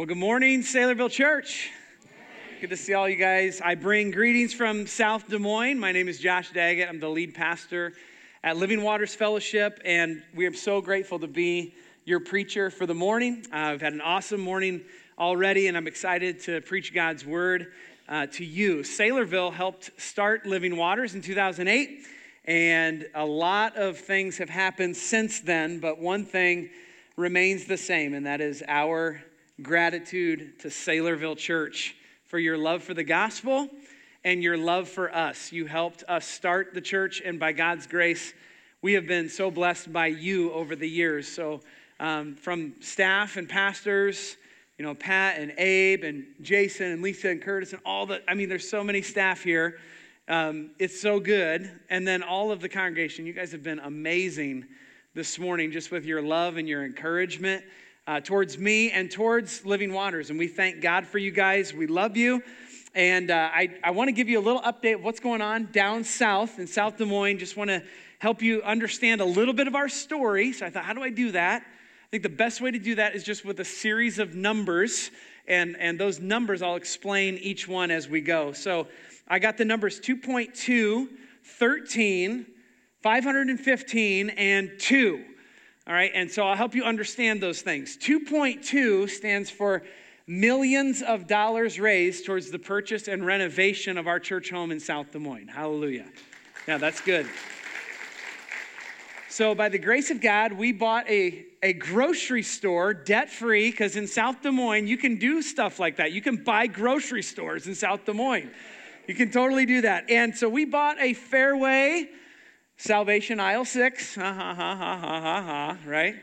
Well, good morning, Saylorville Church. Good to see all you guys. I bring greetings from South Des Moines. My name is Josh Daggett. I'm the lead pastor at Living Waters Fellowship, and we are so grateful to be your preacher for the morning. Uh, I've had an awesome morning already, and I'm excited to preach God's word uh, to you. Saylorville helped start Living Waters in 2008, and a lot of things have happened since then, but one thing remains the same, and that is our gratitude to Saylorville Church for your love for the gospel and your love for us. You helped us start the church, and by God's grace, we have been so blessed by you over the years. So, um, from staff and pastors, you know, Pat and Abe and Jason and Lisa and Curtis and all the, I mean, there's so many staff here. Um, it's so good. And then all of the congregation, you guys have been amazing this morning just with your love and your encouragement uh, towards me and towards Living Waters. And we thank God for you guys. We love you. And uh, I, I want to give you a little update of what's going on down south in South Des Moines. Just want to help you understand a little bit of our story. So I thought, how do I do that? I think the best way to do that is just with a series of numbers. And, and those numbers, I'll explain each one as we go. So I got the numbers 2.2, 13, 515, and 2. All right, and so I'll help you understand those things. 2.2 stands for millions of dollars raised towards the purchase and renovation of our church home in South Des Moines. Hallelujah. Yeah, that's good. So, by the grace of God, we bought a, a grocery store debt free because in South Des Moines, you can do stuff like that. You can buy grocery stores in South Des Moines. You can totally do that. And so, we bought a Fairway Salvation aisle six, ha ha ha ha ha ha right?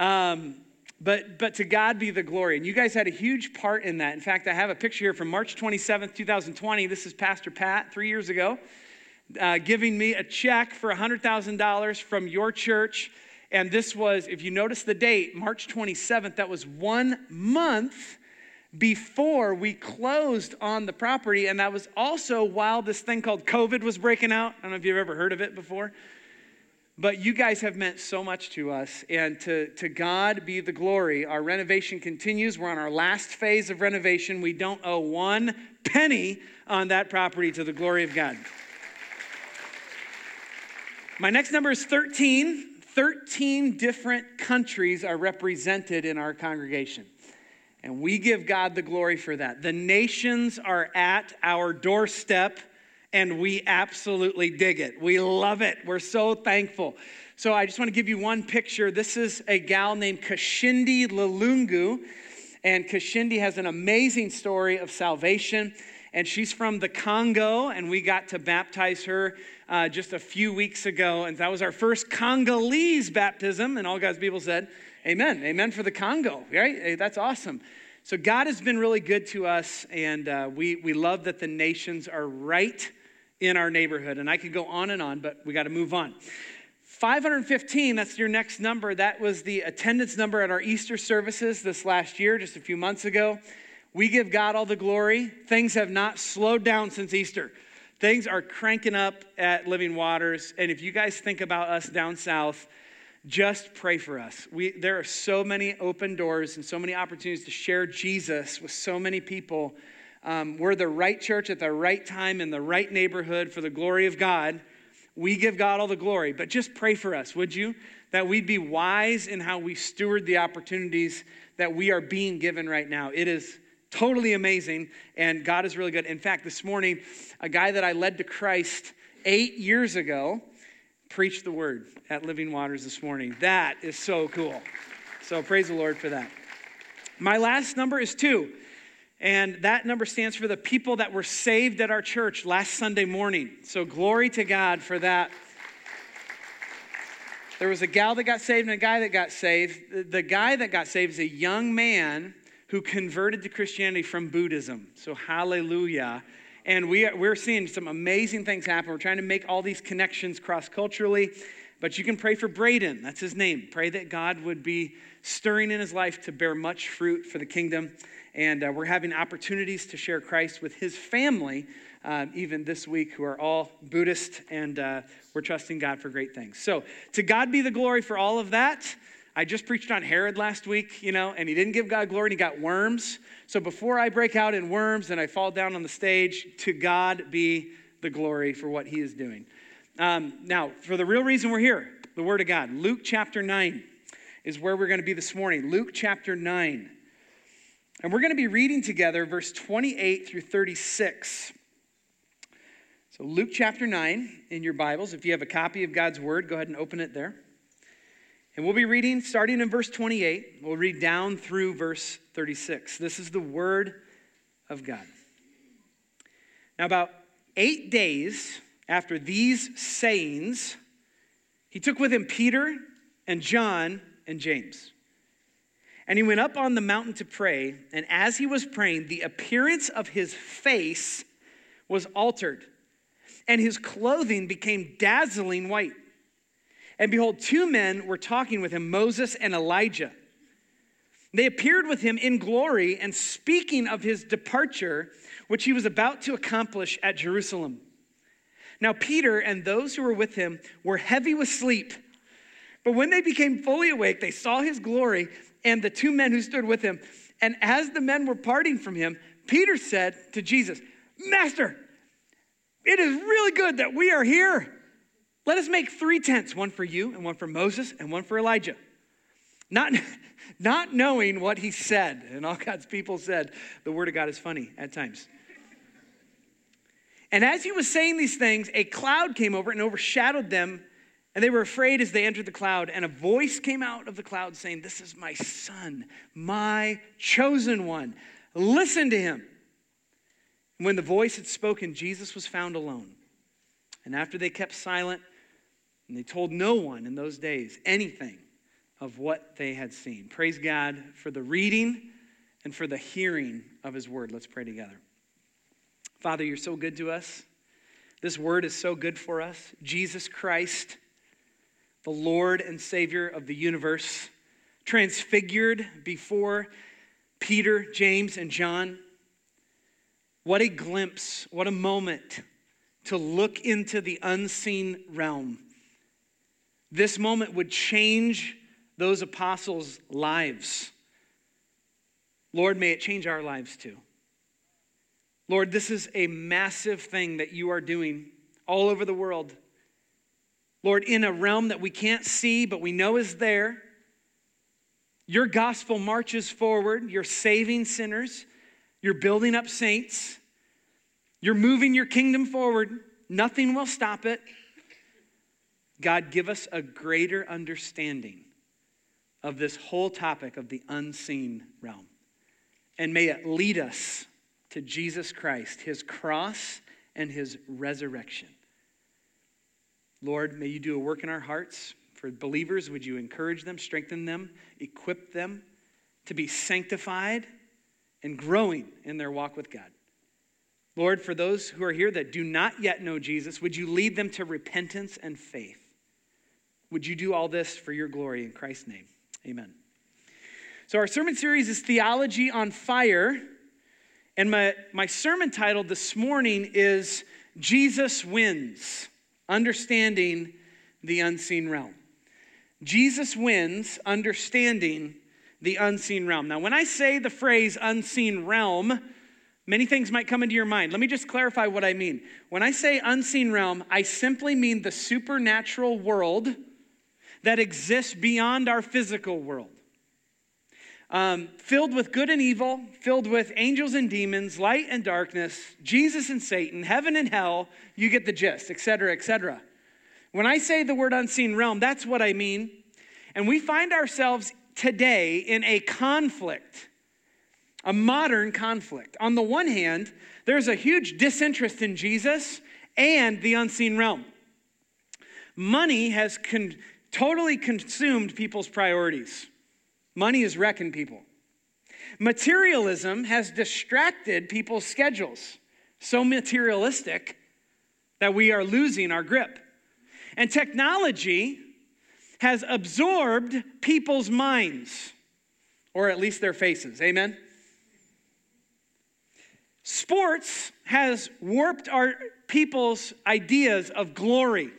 Um, but but to God be the glory. And you guys had a huge part in that. In fact, I have a picture here from March 27th, 2020. This is Pastor Pat three years ago, uh, giving me a check for $100,000 from your church. And this was, if you notice the date, March 27th, that was one month before we closed on the property. And that was also while this thing called COVID was breaking out. I don't know if you've ever heard of it before. But you guys have meant so much to us, and to, to God be the glory. Our renovation continues. We're on our last phase of renovation. We don't owe one penny on that property to the glory of God. My next number is 13. 13 different countries are represented in our congregation. And we give God the glory for that. The nations are at our doorstep, and we absolutely dig it. We love it. We're so thankful. So I just want to give you one picture. This is a gal named Kashindi Lalungu. And Kashindi has an amazing story of salvation. And she's from the Congo, and we got to baptize her uh, just a few weeks ago. And that was our first Congolese baptism. And all God's people said, Amen. Amen for the Congo, right? Hey, that's awesome. So God has been really good to us, and uh, we, we love that the nations are right in our neighborhood. And I could go on and on, but we got to move on. 515, that's your next number. That was the attendance number at our Easter services this last year, just a few months ago. We give God all the glory. Things have not slowed down since Easter. Things are cranking up at Living Waters. And if you guys think about us down south, just pray for us. We, there are so many open doors and so many opportunities to share Jesus with so many people. Um, we're the right church at the right time in the right neighborhood for the glory of God. We give God all the glory, but just pray for us, would you? That we'd be wise in how we steward the opportunities that we are being given right now. It is totally amazing, and God is really good. In fact, this morning, a guy that I led to Christ eight years ago, preach the word at Living Waters this morning. That is so cool. So praise the Lord for that. My last number is two. And that number stands for the people that were saved at our church last Sunday morning. So glory to God for that. There was a gal that got saved and a guy that got saved. The guy that got saved is a young man who converted to Christianity from Buddhism. So hallelujah. And we are, we're seeing some amazing things happen. We're trying to make all these connections cross culturally. But you can pray for Braden, that's his name. Pray that God would be stirring in his life to bear much fruit for the kingdom. And uh, we're having opportunities to share Christ with his family, uh, even this week, who are all Buddhist, and uh, we're trusting God for great things. So, to God be the glory for all of that. I just preached on Herod last week, you know, and he didn't give God glory and he got worms. So before I break out in worms and I fall down on the stage, to God be the glory for what he is doing. Um, now, for the real reason we're here, the Word of God, Luke chapter 9 is where we're going to be this morning. Luke chapter 9. And we're going to be reading together verse 28 through 36. So, Luke chapter 9 in your Bibles. If you have a copy of God's Word, go ahead and open it there. And we'll be reading starting in verse 28. We'll read down through verse 36. This is the Word of God. Now, about eight days after these sayings, he took with him Peter and John and James. And he went up on the mountain to pray. And as he was praying, the appearance of his face was altered, and his clothing became dazzling white. And behold, two men were talking with him, Moses and Elijah. They appeared with him in glory and speaking of his departure, which he was about to accomplish at Jerusalem. Now, Peter and those who were with him were heavy with sleep. But when they became fully awake, they saw his glory and the two men who stood with him. And as the men were parting from him, Peter said to Jesus, Master, it is really good that we are here. Let us make three tents one for you, and one for Moses, and one for Elijah. Not, not knowing what he said. And all God's people said, the word of God is funny at times. And as he was saying these things, a cloud came over and overshadowed them and they were afraid as they entered the cloud, and a voice came out of the cloud saying, This is my son, my chosen one. Listen to him. And when the voice had spoken, Jesus was found alone. And after they kept silent, and they told no one in those days anything of what they had seen. Praise God for the reading and for the hearing of his word. Let's pray together. Father, you're so good to us. This word is so good for us. Jesus Christ the Lord and Savior of the universe, transfigured before Peter, James, and John. What a glimpse, what a moment to look into the unseen realm. This moment would change those apostles' lives. Lord, may it change our lives too. Lord, this is a massive thing that you are doing all over the world. Lord, in a realm that we can't see, but we know is there. Your gospel marches forward. You're saving sinners. You're building up saints. You're moving your kingdom forward. Nothing will stop it. God, give us a greater understanding of this whole topic of the unseen realm. And may it lead us to Jesus Christ, his cross, and his resurrection. Lord, may you do a work in our hearts. For believers, would you encourage them, strengthen them, equip them to be sanctified and growing in their walk with God? Lord, for those who are here that do not yet know Jesus, would you lead them to repentance and faith? Would you do all this for your glory in Christ's name? Amen. So, our sermon series is Theology on Fire. And my, my sermon title this morning is Jesus Wins understanding the unseen realm. Jesus wins understanding the unseen realm. Now, when I say the phrase unseen realm, many things might come into your mind. Let me just clarify what I mean. When I say unseen realm, I simply mean the supernatural world that exists beyond our physical world. Um, filled with good and evil, filled with angels and demons, light and darkness, Jesus and Satan, heaven and hell, you get the gist, etc., etc. When I say the word unseen realm, that's what I mean. And we find ourselves today in a conflict, a modern conflict. On the one hand, there's a huge disinterest in Jesus and the unseen realm. Money has con- totally consumed people's priorities. Money is wrecking people. Materialism has distracted people's schedules, so materialistic that we are losing our grip. And technology has absorbed people's minds, or at least their faces. Amen? Sports has warped our people's ideas of glory.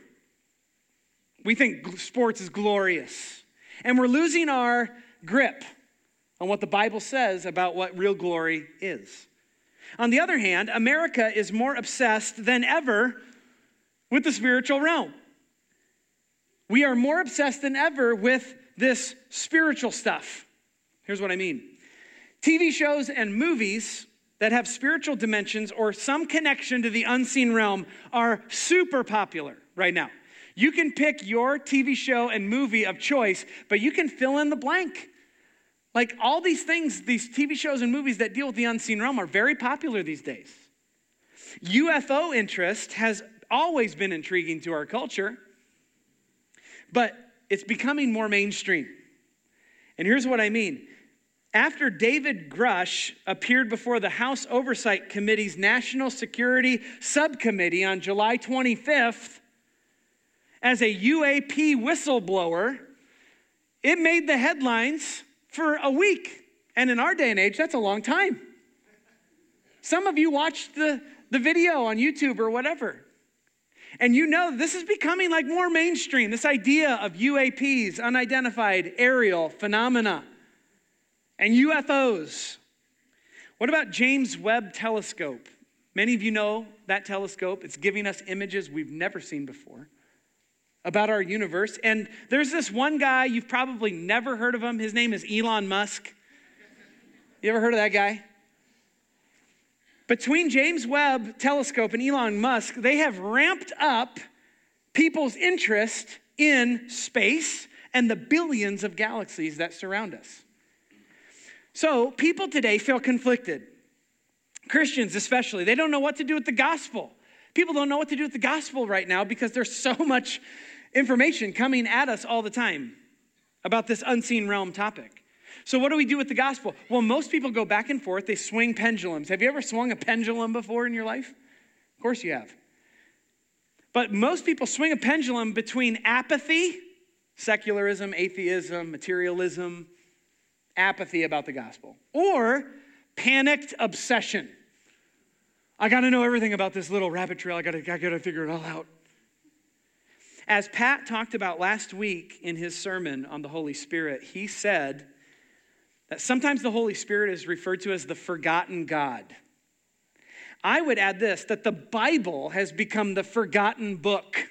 We think sports is glorious. And we're losing our grip on what the Bible says about what real glory is. On the other hand, America is more obsessed than ever with the spiritual realm. We are more obsessed than ever with this spiritual stuff. Here's what I mean TV shows and movies that have spiritual dimensions or some connection to the unseen realm are super popular right now. You can pick your TV show and movie of choice, but you can fill in the blank. Like all these things, these TV shows and movies that deal with the unseen realm are very popular these days. UFO interest has always been intriguing to our culture, but it's becoming more mainstream. And here's what I mean after David Grusch appeared before the House Oversight Committee's National Security Subcommittee on July 25th as a UAP whistleblower, it made the headlines for a week. And in our day and age, that's a long time. Some of you watched the, the video on YouTube or whatever. And you know this is becoming like more mainstream this idea of UAPs, unidentified aerial phenomena and UFOs. What about James Webb Telescope? Many of you know that telescope. It's giving us images we've never seen before about our universe. And there's this one guy, you've probably never heard of him. His name is Elon Musk. You ever heard of that guy? Between James Webb Telescope and Elon Musk, they have ramped up people's interest in space and the billions of galaxies that surround us. So, people today feel conflicted. Christians, especially, they don't know what to do with the gospel. People don't know what to do with the gospel right now because there's so much information coming at us all the time about this unseen realm topic. So, what do we do with the gospel? Well, most people go back and forth, they swing pendulums. Have you ever swung a pendulum before in your life? Of course you have. But most people swing a pendulum between apathy, secularism, atheism, materialism, apathy about the gospel, or panicked obsession. I got to know everything about this little rabbit trail. I got to I got to figure it all out. As Pat talked about last week in his sermon on the Holy Spirit, he said that sometimes the Holy Spirit is referred to as the forgotten God. I would add this that the Bible has become the forgotten book.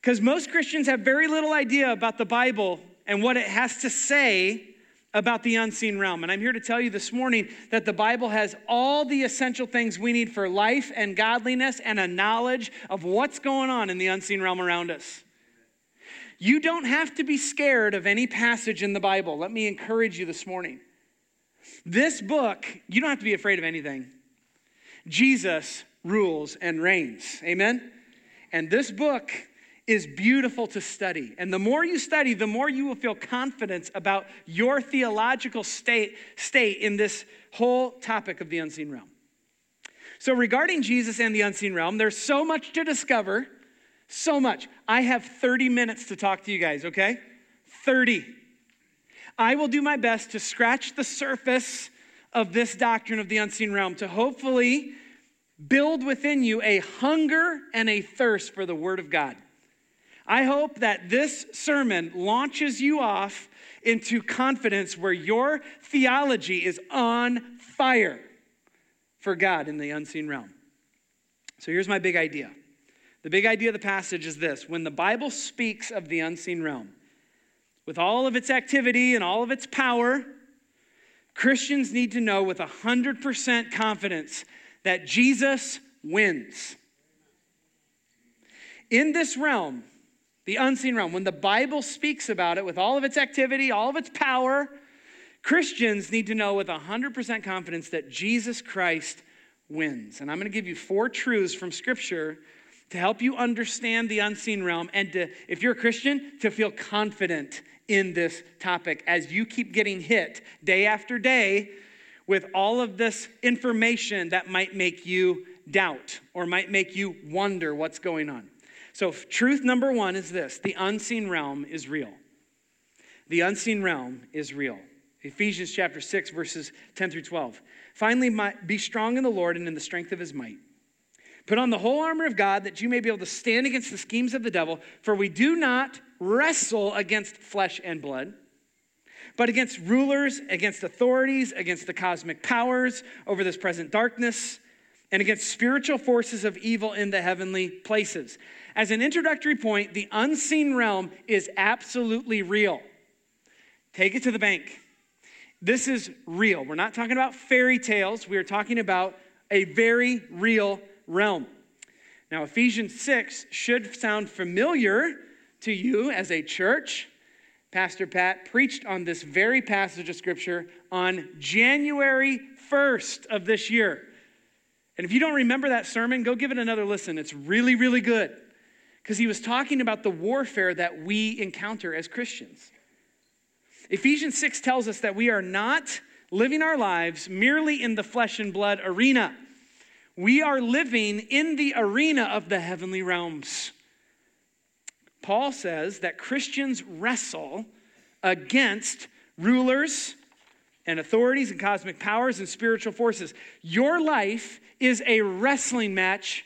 Because most Christians have very little idea about the Bible and what it has to say about the unseen realm. And I'm here to tell you this morning that the Bible has all the essential things we need for life and godliness and a knowledge of what's going on in the unseen realm around us. You don't have to be scared of any passage in the Bible. Let me encourage you this morning. This book, you don't have to be afraid of anything. Jesus rules and reigns. Amen? And this book is beautiful to study. And the more you study, the more you will feel confidence about your theological state, state in this whole topic of the unseen realm. So, regarding Jesus and the unseen realm, there's so much to discover. So much. I have 30 minutes to talk to you guys, okay? 30. I will do my best to scratch the surface of this doctrine of the unseen realm to hopefully build within you a hunger and a thirst for the Word of God. I hope that this sermon launches you off into confidence where your theology is on fire for God in the unseen realm. So here's my big idea. The big idea of the passage is this when the Bible speaks of the unseen realm, with all of its activity and all of its power, Christians need to know with 100% confidence that Jesus wins. In this realm, the unseen realm, when the Bible speaks about it with all of its activity, all of its power, Christians need to know with 100% confidence that Jesus Christ wins. And I'm going to give you four truths from Scripture to help you understand the unseen realm and to, if you're a Christian, to feel confident in this topic as you keep getting hit day after day with all of this information that might make you doubt or might make you wonder what's going on. So, truth number one is this the unseen realm is real. The unseen realm is real. Ephesians chapter 6, verses 10 through 12. Finally, be strong in the Lord and in the strength of his might. Put on the whole armor of God that you may be able to stand against the schemes of the devil, for we do not wrestle against flesh and blood, but against rulers, against authorities, against the cosmic powers over this present darkness, and against spiritual forces of evil in the heavenly places. As an introductory point, the unseen realm is absolutely real. Take it to the bank. This is real. We're not talking about fairy tales, we are talking about a very real realm. Now, Ephesians 6 should sound familiar to you as a church. Pastor Pat preached on this very passage of Scripture on January 1st of this year. And if you don't remember that sermon, go give it another listen. It's really, really good because he was talking about the warfare that we encounter as Christians. Ephesians 6 tells us that we are not living our lives merely in the flesh and blood arena. We are living in the arena of the heavenly realms. Paul says that Christians wrestle against rulers and authorities and cosmic powers and spiritual forces. Your life is a wrestling match.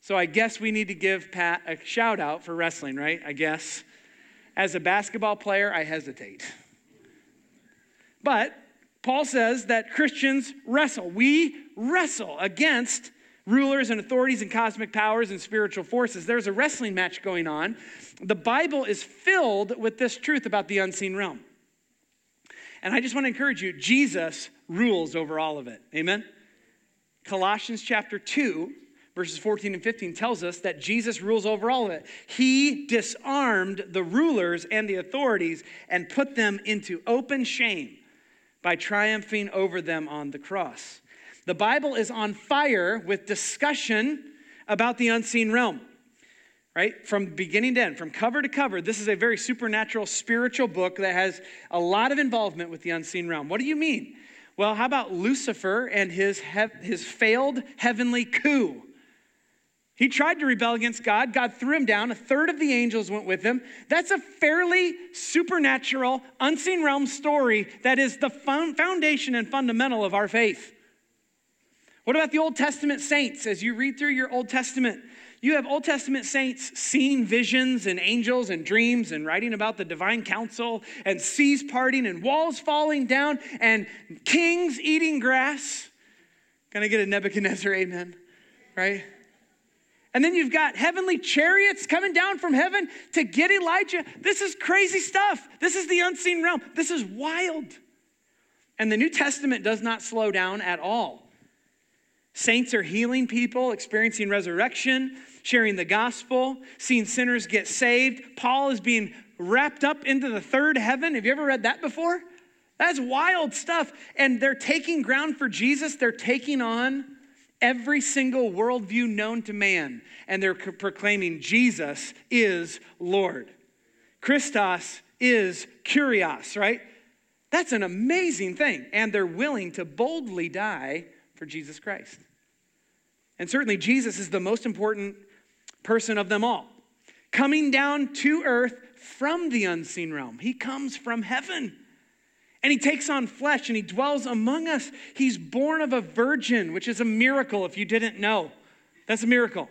So I guess we need to give Pat a shout out for wrestling, right? I guess. As a basketball player, I hesitate. But Paul says that Christians wrestle. We wrestle against rulers and authorities and cosmic powers and spiritual forces. There's a wrestling match going on. The Bible is filled with this truth about the unseen realm. And I just want to encourage you Jesus rules over all of it. Amen? Colossians chapter 2, verses 14 and 15 tells us that Jesus rules over all of it. He disarmed the rulers and the authorities and put them into open shame by triumphing over them on the cross. The Bible is on fire with discussion about the unseen realm, right? From beginning to end, from cover to cover. This is a very supernatural, spiritual book that has a lot of involvement with the unseen realm. What do you mean? Well, how about Lucifer and his, he- his failed heavenly coup? He tried to rebel against God. God threw him down. A third of the angels went with him. That's a fairly supernatural, unseen realm story that is the foundation and fundamental of our faith. What about the Old Testament saints? As you read through your Old Testament, you have Old Testament saints seeing visions and angels and dreams and writing about the divine council and seas parting and walls falling down and kings eating grass. Can I get a Nebuchadnezzar amen? Right? And then you've got heavenly chariots coming down from heaven to get Elijah. This is crazy stuff. This is the unseen realm. This is wild. And the New Testament does not slow down at all. Saints are healing people, experiencing resurrection, sharing the gospel, seeing sinners get saved. Paul is being wrapped up into the third heaven. Have you ever read that before? That's wild stuff. And they're taking ground for Jesus, they're taking on every single worldview known to man, and they're proclaiming Jesus is Lord. Christos is Kyrios, right? That's an amazing thing. And they're willing to boldly die for Jesus Christ. And certainly, Jesus is the most important person of them all. Coming down to earth from the unseen realm, he comes from heaven. And he takes on flesh and he dwells among us. He's born of a virgin, which is a miracle if you didn't know. That's a miracle.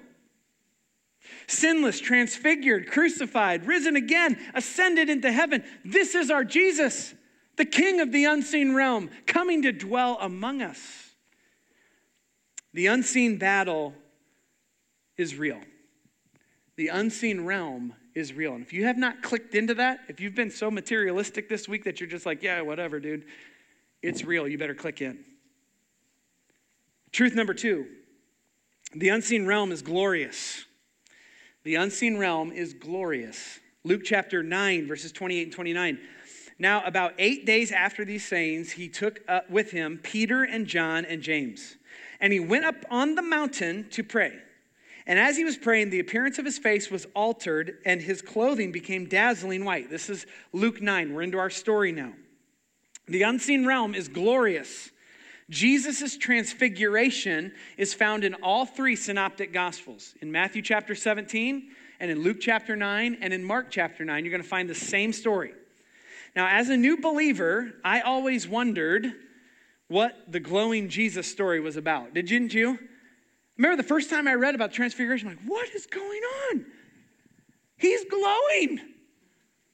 Sinless, transfigured, crucified, risen again, ascended into heaven. This is our Jesus, the King of the unseen realm, coming to dwell among us. The unseen battle is real. The unseen realm is real. And if you have not clicked into that, if you've been so materialistic this week that you're just like, yeah, whatever, dude, it's real. You better click in. Truth number two the unseen realm is glorious. The unseen realm is glorious. Luke chapter 9, verses 28 and 29. Now, about eight days after these sayings, he took uh, with him Peter and John and James, and he went up on the mountain to pray. And as he was praying, the appearance of his face was altered, and his clothing became dazzling white. This is Luke 9. We're into our story now. The unseen realm is glorious. Jesus' transfiguration is found in all three synoptic gospels in Matthew chapter 17, and in Luke chapter 9, and in Mark chapter 9. You're going to find the same story. Now, as a new believer, I always wondered what the glowing Jesus story was about. Didn't you? Remember the first time I read about transfiguration, I'm like, what is going on? He's glowing.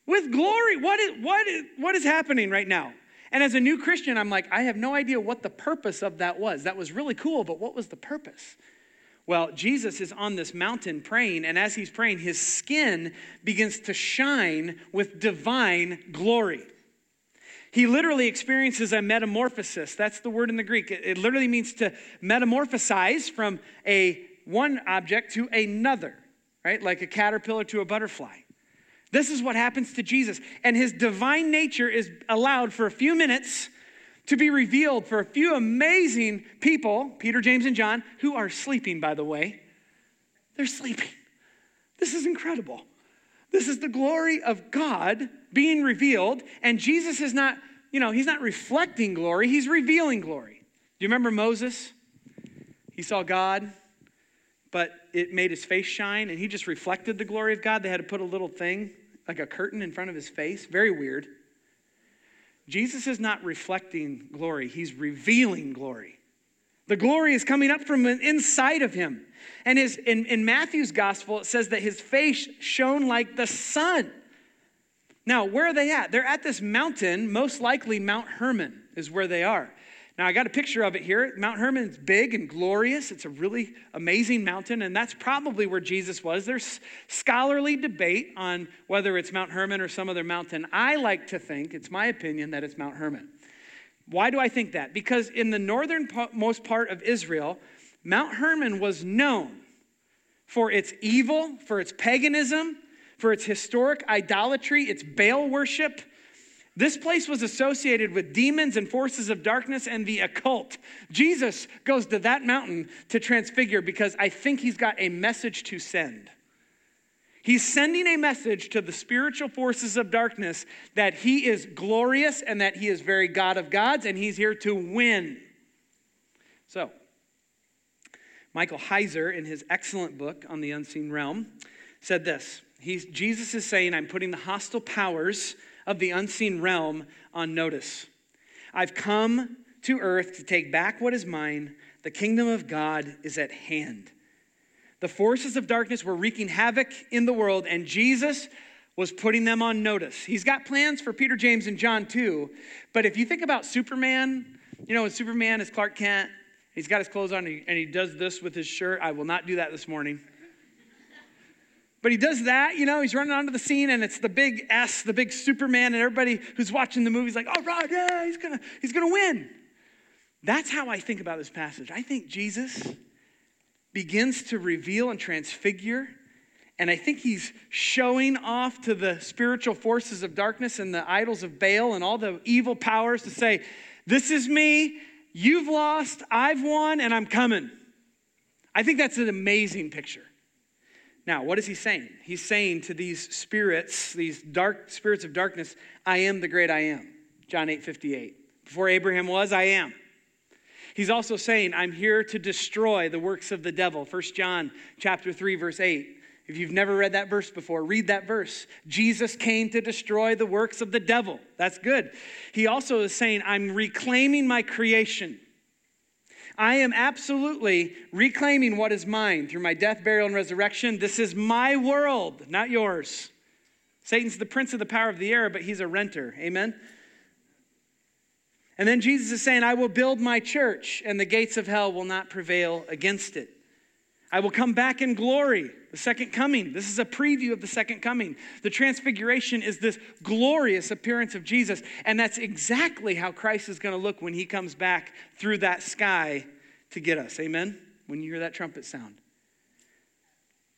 with glory. What is, what is, what is happening right now? And as a new Christian, I'm like, I have no idea what the purpose of that was. That was really cool, but what was the purpose? Well, Jesus is on this mountain praying, and as he's praying, his skin begins to shine with divine glory. He literally experiences a metamorphosis. That's the word in the Greek. It, it literally means to metamorphosize from a one object to another, right? Like a caterpillar to a butterfly. This is what happens to Jesus. And his divine nature is allowed for a few minutes to be revealed for a few amazing people, Peter, James, and John, who are sleeping, by the way. They're sleeping. This is incredible. This is the glory of God being revealed, and Jesus is not, you know, he's not reflecting glory, he's revealing glory. Do you remember Moses? He saw God, but it made his face shine, and he just reflected the glory of God. They had to put a little thing, like a curtain, in front of his face. Very weird. Jesus is not reflecting glory, he's revealing glory. The glory is coming up from inside of him. And his, in, in Matthew's gospel, it says that his face shone like the sun. Now, where are they at? They're at this mountain, most likely Mount Hermon is where they are. Now, I got a picture of it here. Mount Hermon is big and glorious. It's a really amazing mountain, and that's probably where Jesus was. There's scholarly debate on whether it's Mount Hermon or some other mountain. I like to think, it's my opinion, that it's Mount Hermon. Why do I think that? Because in the northernmost part of Israel, Mount Hermon was known for its evil, for its paganism, for its historic idolatry, its Baal worship, this place was associated with demons and forces of darkness and the occult. Jesus goes to that mountain to transfigure because I think he's got a message to send. He's sending a message to the spiritual forces of darkness that he is glorious and that he is very God of gods and he's here to win. So, Michael Heiser, in his excellent book on the unseen realm, said this. He's, Jesus is saying, I'm putting the hostile powers of the unseen realm on notice. I've come to earth to take back what is mine. The kingdom of God is at hand. The forces of darkness were wreaking havoc in the world, and Jesus was putting them on notice. He's got plans for Peter, James, and John too. But if you think about Superman, you know, when Superman is Clark Kent, he's got his clothes on and he does this with his shirt. I will not do that this morning. But he does that, you know, he's running onto the scene and it's the big S, the big Superman, and everybody who's watching the movie is like, all right, yeah, he's gonna, he's gonna win. That's how I think about this passage. I think Jesus begins to reveal and transfigure, and I think he's showing off to the spiritual forces of darkness and the idols of Baal and all the evil powers to say, This is me, you've lost, I've won, and I'm coming. I think that's an amazing picture. Now, what is he saying? He's saying to these spirits, these dark spirits of darkness, I am the great I am. John 8 58. Before Abraham was, I am. He's also saying, I'm here to destroy the works of the devil. 1 John chapter 3, verse 8. If you've never read that verse before, read that verse. Jesus came to destroy the works of the devil. That's good. He also is saying, I'm reclaiming my creation. I am absolutely reclaiming what is mine through my death, burial, and resurrection. This is my world, not yours. Satan's the prince of the power of the air, but he's a renter. Amen? And then Jesus is saying, I will build my church, and the gates of hell will not prevail against it. I will come back in glory, the second coming. This is a preview of the second coming. The transfiguration is this glorious appearance of Jesus, and that's exactly how Christ is going to look when he comes back through that sky to get us. Amen? When you hear that trumpet sound.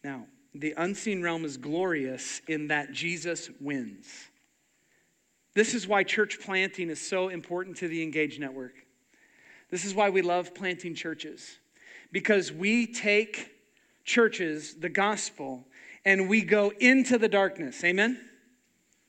Now, the unseen realm is glorious in that Jesus wins. This is why church planting is so important to the Engage Network. This is why we love planting churches because we take churches, the gospel, and we go into the darkness. Amen?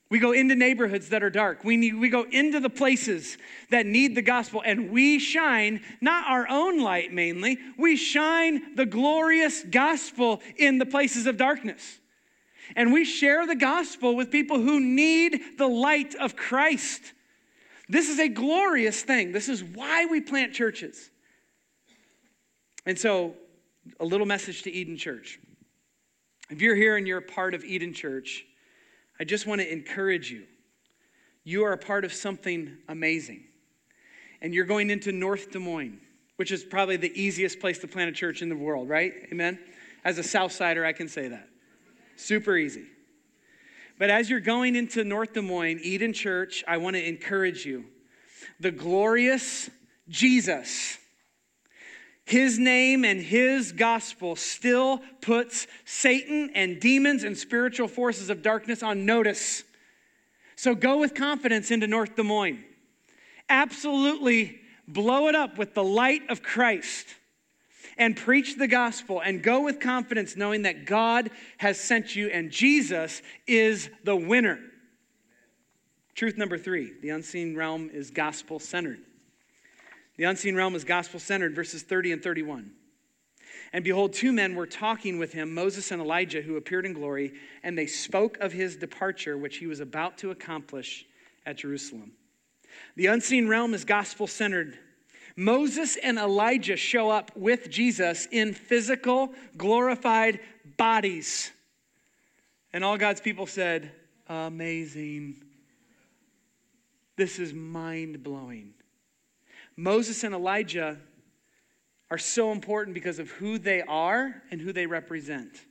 We go into neighborhoods that are dark. We, need, we go into the places that need the gospel, and we shine not our own light mainly, we shine the glorious gospel in the places of darkness. And we share the gospel with people who need the light of Christ. This is a glorious thing. This is why we plant churches. And so, a little message to Eden Church. If you're here and you're a part of Eden Church, I just want to encourage you. You are a part of something amazing. And you're going into North Des Moines, which is probably the easiest place to plant a church in the world, right? Amen? As a Southsider, I can say that. Super easy. But as you're going into North Des Moines, Eden Church, I want to encourage you. The glorious Jesus, his name and his gospel still puts Satan and demons and spiritual forces of darkness on notice. So go with confidence into North Des Moines. Absolutely blow it up with the light of Christ and preach the gospel and go with confidence knowing that God has sent you and Jesus is the winner. Truth number three the unseen realm is gospel centered. The unseen realm is gospel centered, verses 30 and 31. And behold, two men were talking with him, Moses and Elijah, who appeared in glory, and they spoke of his departure, which he was about to accomplish at Jerusalem. The unseen realm is gospel centered. Moses and Elijah show up with Jesus in physical, glorified bodies. And all God's people said, Amazing. This is mind blowing. Moses and Elijah are so important because of who they are and who they represent.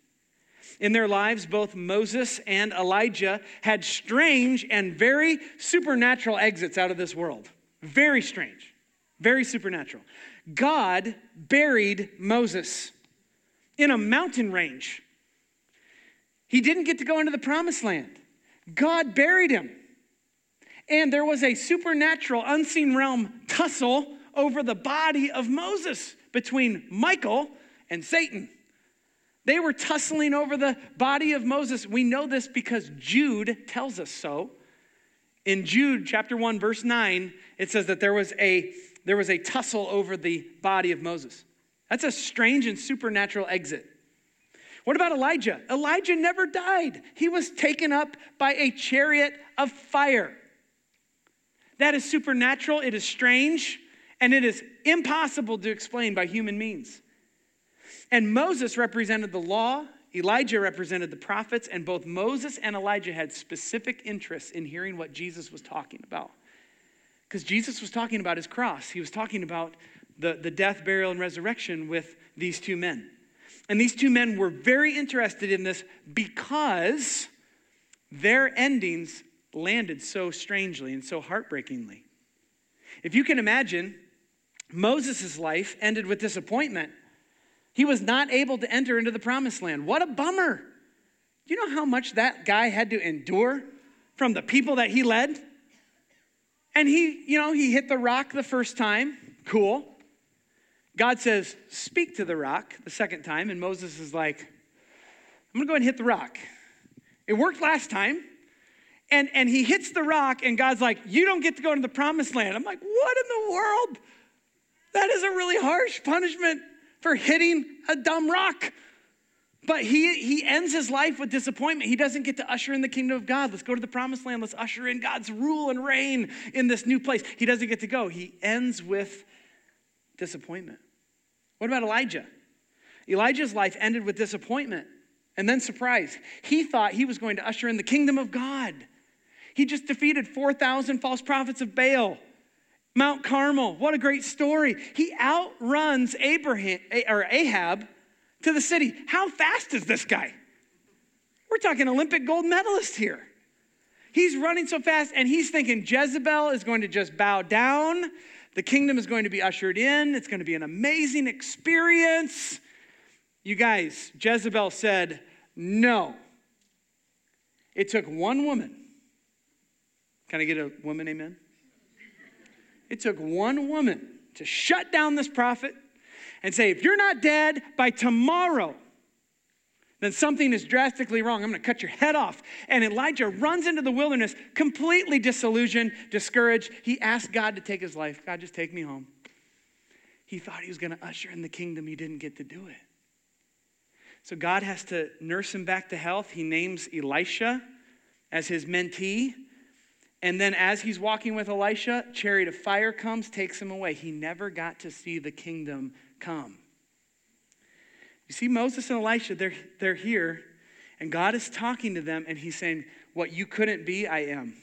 In their lives, both Moses and Elijah had strange and very supernatural exits out of this world. Very strange, very supernatural. God buried Moses in a mountain range. He didn't get to go into the promised land. God buried him. And there was a supernatural, unseen realm tussle over the body of Moses between Michael and Satan. They were tussling over the body of Moses. We know this because Jude tells us so. In Jude chapter 1 verse 9, it says that there was a there was a tussle over the body of Moses. That's a strange and supernatural exit. What about Elijah? Elijah never died. He was taken up by a chariot of fire. That is supernatural, it is strange, and it is impossible to explain by human means. And Moses represented the law, Elijah represented the prophets, and both Moses and Elijah had specific interests in hearing what Jesus was talking about. Because Jesus was talking about his cross, he was talking about the, the death, burial, and resurrection with these two men. And these two men were very interested in this because their endings landed so strangely and so heartbreakingly. If you can imagine, Moses' life ended with disappointment. He was not able to enter into the promised land. What a bummer. Do you know how much that guy had to endure from the people that he led? And he, you know, he hit the rock the first time. Cool. God says, Speak to the rock the second time. And Moses is like, I'm going to go and hit the rock. It worked last time and, and he hits the rock, and God's like, You don't get to go into the promised land. I'm like, What in the world? That is a really harsh punishment for hitting a dumb rock. But he, he ends his life with disappointment. He doesn't get to usher in the kingdom of God. Let's go to the promised land. Let's usher in God's rule and reign in this new place. He doesn't get to go. He ends with disappointment. What about Elijah? Elijah's life ended with disappointment and then surprise. He thought he was going to usher in the kingdom of God. He just defeated 4,000 false prophets of Baal. Mount Carmel, what a great story. He outruns Abraham or Ahab to the city. How fast is this guy? We're talking Olympic gold medalist here. He's running so fast and he's thinking Jezebel is going to just bow down. The kingdom is going to be ushered in. It's going to be an amazing experience. You guys, Jezebel said, no. It took one woman can I get a woman, amen? It took one woman to shut down this prophet and say, if you're not dead by tomorrow, then something is drastically wrong. I'm going to cut your head off. And Elijah runs into the wilderness, completely disillusioned, discouraged. He asked God to take his life. God, just take me home. He thought he was going to usher in the kingdom. He didn't get to do it. So God has to nurse him back to health. He names Elisha as his mentee. And then as he's walking with Elisha, chariot of fire comes, takes him away. He never got to see the kingdom come. You see, Moses and Elisha, they're, they're here, and God is talking to them, and he's saying, What you couldn't be, I am.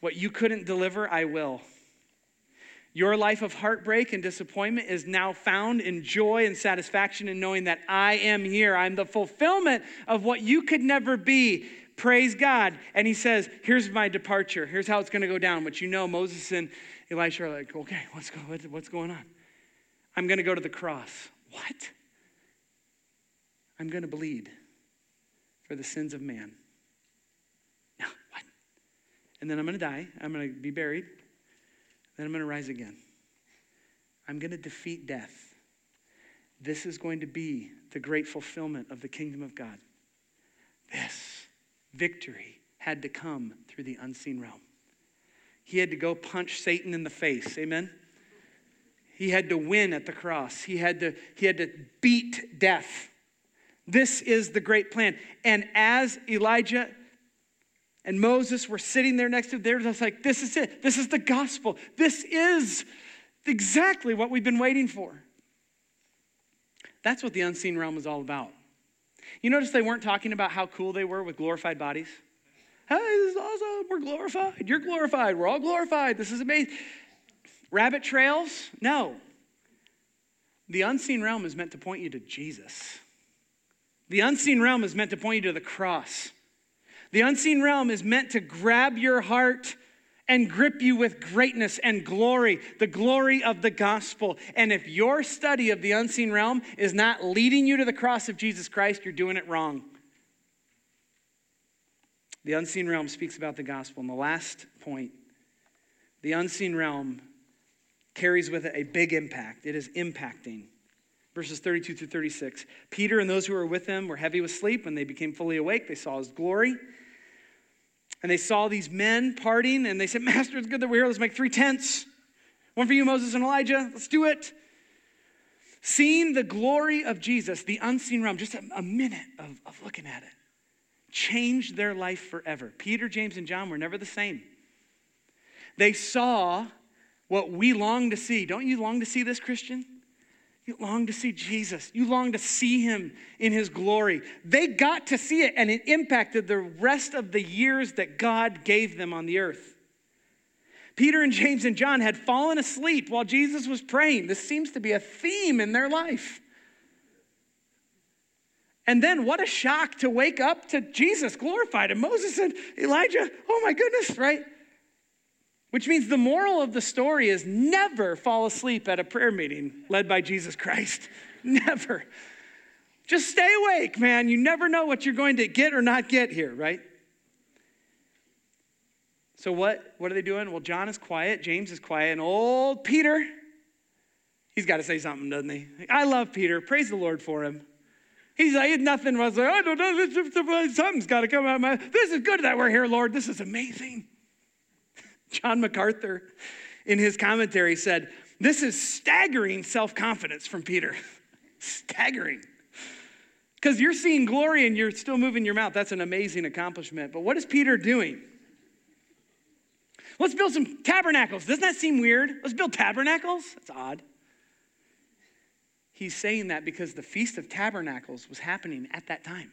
What you couldn't deliver, I will. Your life of heartbreak and disappointment is now found in joy and satisfaction in knowing that I am here. I'm the fulfillment of what you could never be. Praise God. And he says, Here's my departure. Here's how it's going to go down. But you know, Moses and Elisha are like, Okay, what's, go, what's going on? I'm going to go to the cross. What? I'm going to bleed for the sins of man. Now, what? And then I'm going to die. I'm going to be buried. Then I'm going to rise again. I'm going to defeat death. This is going to be the great fulfillment of the kingdom of God. This victory had to come through the unseen realm. He had to go punch Satan in the face. Amen? He had to win at the cross. He had to, he had to beat death. This is the great plan. And as Elijah and Moses were sitting there next to him, they're just like, this is it. This is the gospel. This is exactly what we've been waiting for. That's what the unseen realm is all about. You notice they weren't talking about how cool they were with glorified bodies? Hey, this is awesome. We're glorified. You're glorified. We're all glorified. This is amazing. Rabbit trails? No. The unseen realm is meant to point you to Jesus. The unseen realm is meant to point you to the cross. The unseen realm is meant to grab your heart and grip you with greatness and glory, the glory of the gospel. And if your study of the unseen realm is not leading you to the cross of Jesus Christ, you're doing it wrong. The unseen realm speaks about the gospel. And the last point the unseen realm carries with it a big impact. It is impacting. Verses 32 through 36. Peter and those who were with him were heavy with sleep. When they became fully awake, they saw his glory and they saw these men partying, and they said, Master, it's good that we're here. Let's make three tents. One for you, Moses and Elijah. Let's do it. Seeing the glory of Jesus, the unseen realm, just a, a minute of, of looking at it, changed their life forever. Peter, James, and John were never the same. They saw what we long to see. Don't you long to see this, Christian? You long to see Jesus. You long to see him in his glory. They got to see it, and it impacted the rest of the years that God gave them on the earth. Peter and James and John had fallen asleep while Jesus was praying. This seems to be a theme in their life. And then what a shock to wake up to Jesus glorified and Moses and Elijah. Oh my goodness, right? Which means the moral of the story is never fall asleep at a prayer meeting led by Jesus Christ. Never. Just stay awake, man. You never know what you're going to get or not get here, right? So what what are they doing? Well, John is quiet, James is quiet, and old Peter, he's got to say something, doesn't he? I love Peter. Praise the Lord for him. He's like, nothing was like, I don't know, something's got to come out of my. This is good that we're here, Lord. This is amazing. John MacArthur, in his commentary, said, This is staggering self confidence from Peter. staggering. Because you're seeing glory and you're still moving your mouth. That's an amazing accomplishment. But what is Peter doing? Let's build some tabernacles. Doesn't that seem weird? Let's build tabernacles. That's odd. He's saying that because the Feast of Tabernacles was happening at that time.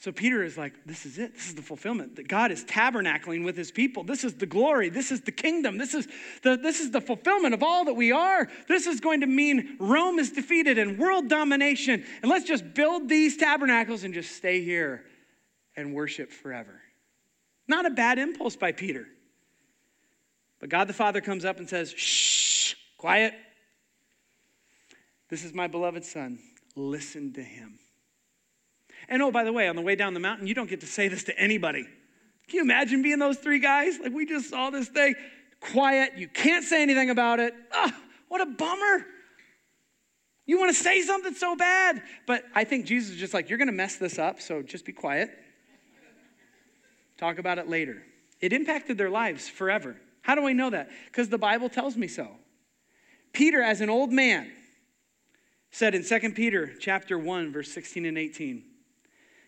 So Peter is like, this is it. This is the fulfillment. That God is tabernacling with his people. This is the glory. This is the kingdom. This is the, this is the fulfillment of all that we are. This is going to mean Rome is defeated and world domination. And let's just build these tabernacles and just stay here and worship forever. Not a bad impulse by Peter. But God the Father comes up and says, shh, quiet. This is my beloved son. Listen to him. And oh, by the way, on the way down the mountain, you don't get to say this to anybody. Can you imagine being those three guys? Like, we just saw this thing, quiet, you can't say anything about it. Oh, what a bummer. You want to say something so bad. But I think Jesus is just like, you're going to mess this up, so just be quiet. Talk about it later. It impacted their lives forever. How do I know that? Because the Bible tells me so. Peter, as an old man, said in 2 Peter chapter 1, verse 16 and 18,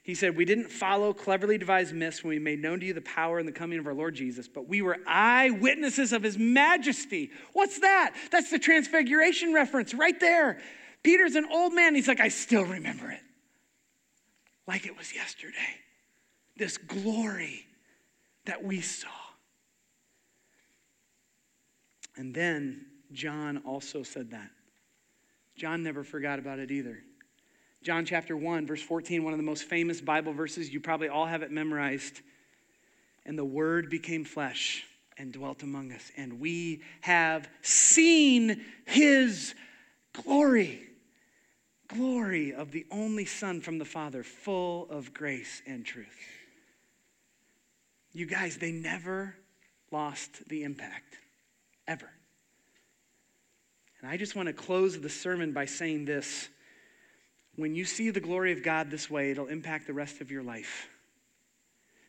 he said, We didn't follow cleverly devised myths when we made known to you the power and the coming of our Lord Jesus, but we were eyewitnesses of his majesty. What's that? That's the transfiguration reference right there. Peter's an old man. He's like, I still remember it like it was yesterday. this glory that we saw. And then John also said that. John never forgot about it either. John chapter 1, verse 14, one of the most famous Bible verses. You probably all have it memorized. And the Word became flesh and dwelt among us, and we have seen his glory. Glory of the only Son from the Father, full of grace and truth. You guys, they never lost the impact, ever. And I just want to close the sermon by saying this. When you see the glory of God this way, it'll impact the rest of your life.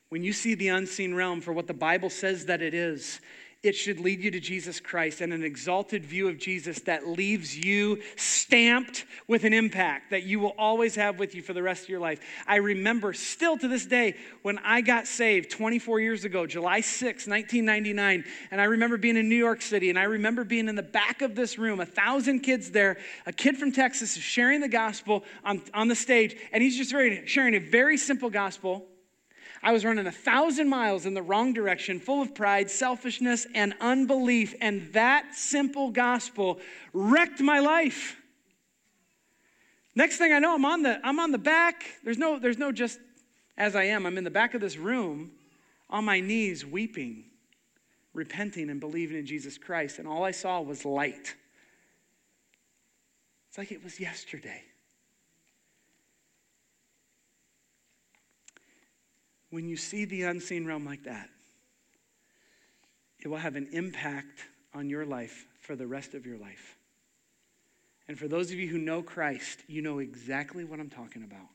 When you see the unseen realm for what the Bible says that it is, it should lead you to Jesus Christ and an exalted view of Jesus that leaves you stamped with an impact that you will always have with you for the rest of your life. I remember still to this day when I got saved 24 years ago, July 6, 1999, and I remember being in New York City and I remember being in the back of this room, a thousand kids there, a kid from Texas is sharing the gospel on, on the stage, and he's just sharing a very simple gospel I was running a thousand miles in the wrong direction, full of pride, selfishness, and unbelief. And that simple gospel wrecked my life. Next thing I know, I'm on the, I'm on the back. There's no, there's no just as I am. I'm in the back of this room on my knees weeping, repenting, and believing in Jesus Christ. And all I saw was light. It's like it was yesterday. When you see the unseen realm like that, it will have an impact on your life for the rest of your life. And for those of you who know Christ, you know exactly what I'm talking about.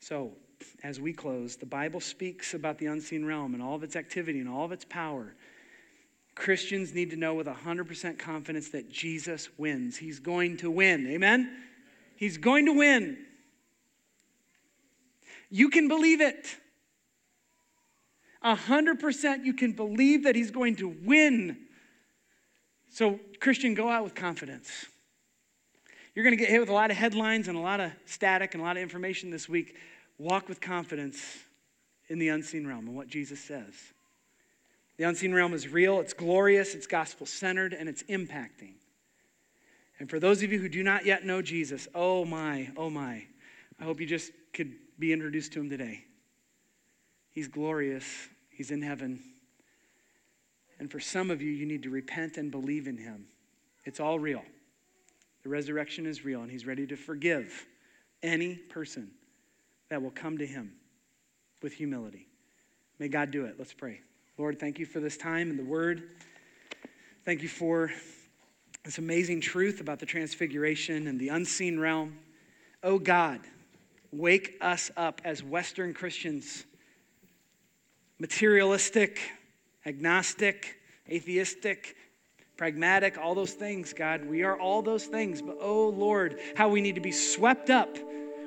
So, as we close, the Bible speaks about the unseen realm and all of its activity and all of its power. Christians need to know with 100% confidence that Jesus wins. He's going to win. Amen? He's going to win. You can believe it. A hundred percent, you can believe that he's going to win. So, Christian, go out with confidence. You're going to get hit with a lot of headlines and a lot of static and a lot of information this week. Walk with confidence in the unseen realm and what Jesus says. The unseen realm is real, it's glorious, it's gospel centered, and it's impacting. And for those of you who do not yet know Jesus, oh my, oh my, I hope you just could be introduced to him today. He's glorious, he's in heaven. And for some of you, you need to repent and believe in him. It's all real. The resurrection is real, and he's ready to forgive any person that will come to him with humility. May God do it. Let's pray. Lord, thank you for this time and the word. Thank you for this amazing truth about the transfiguration and the unseen realm. Oh God, wake us up as Western Christians materialistic, agnostic, atheistic, pragmatic, all those things, God. We are all those things. But oh Lord, how we need to be swept up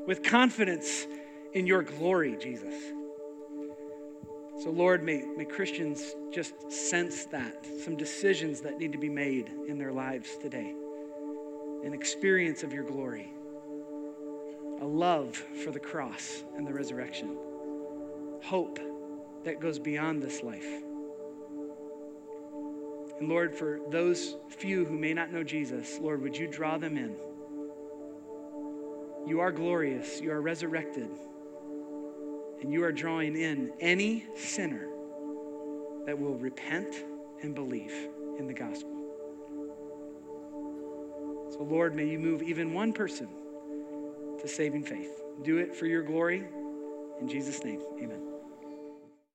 with confidence in your glory, Jesus. So, Lord, may, may Christians just sense that, some decisions that need to be made in their lives today, an experience of your glory a love for the cross and the resurrection, hope that goes beyond this life. And Lord, for those few who may not know Jesus, Lord, would you draw them in? You are glorious, you are resurrected, and you are drawing in any sinner that will repent and believe in the gospel. So, Lord, may you move even one person to saving faith. Do it for your glory. In Jesus' name, amen.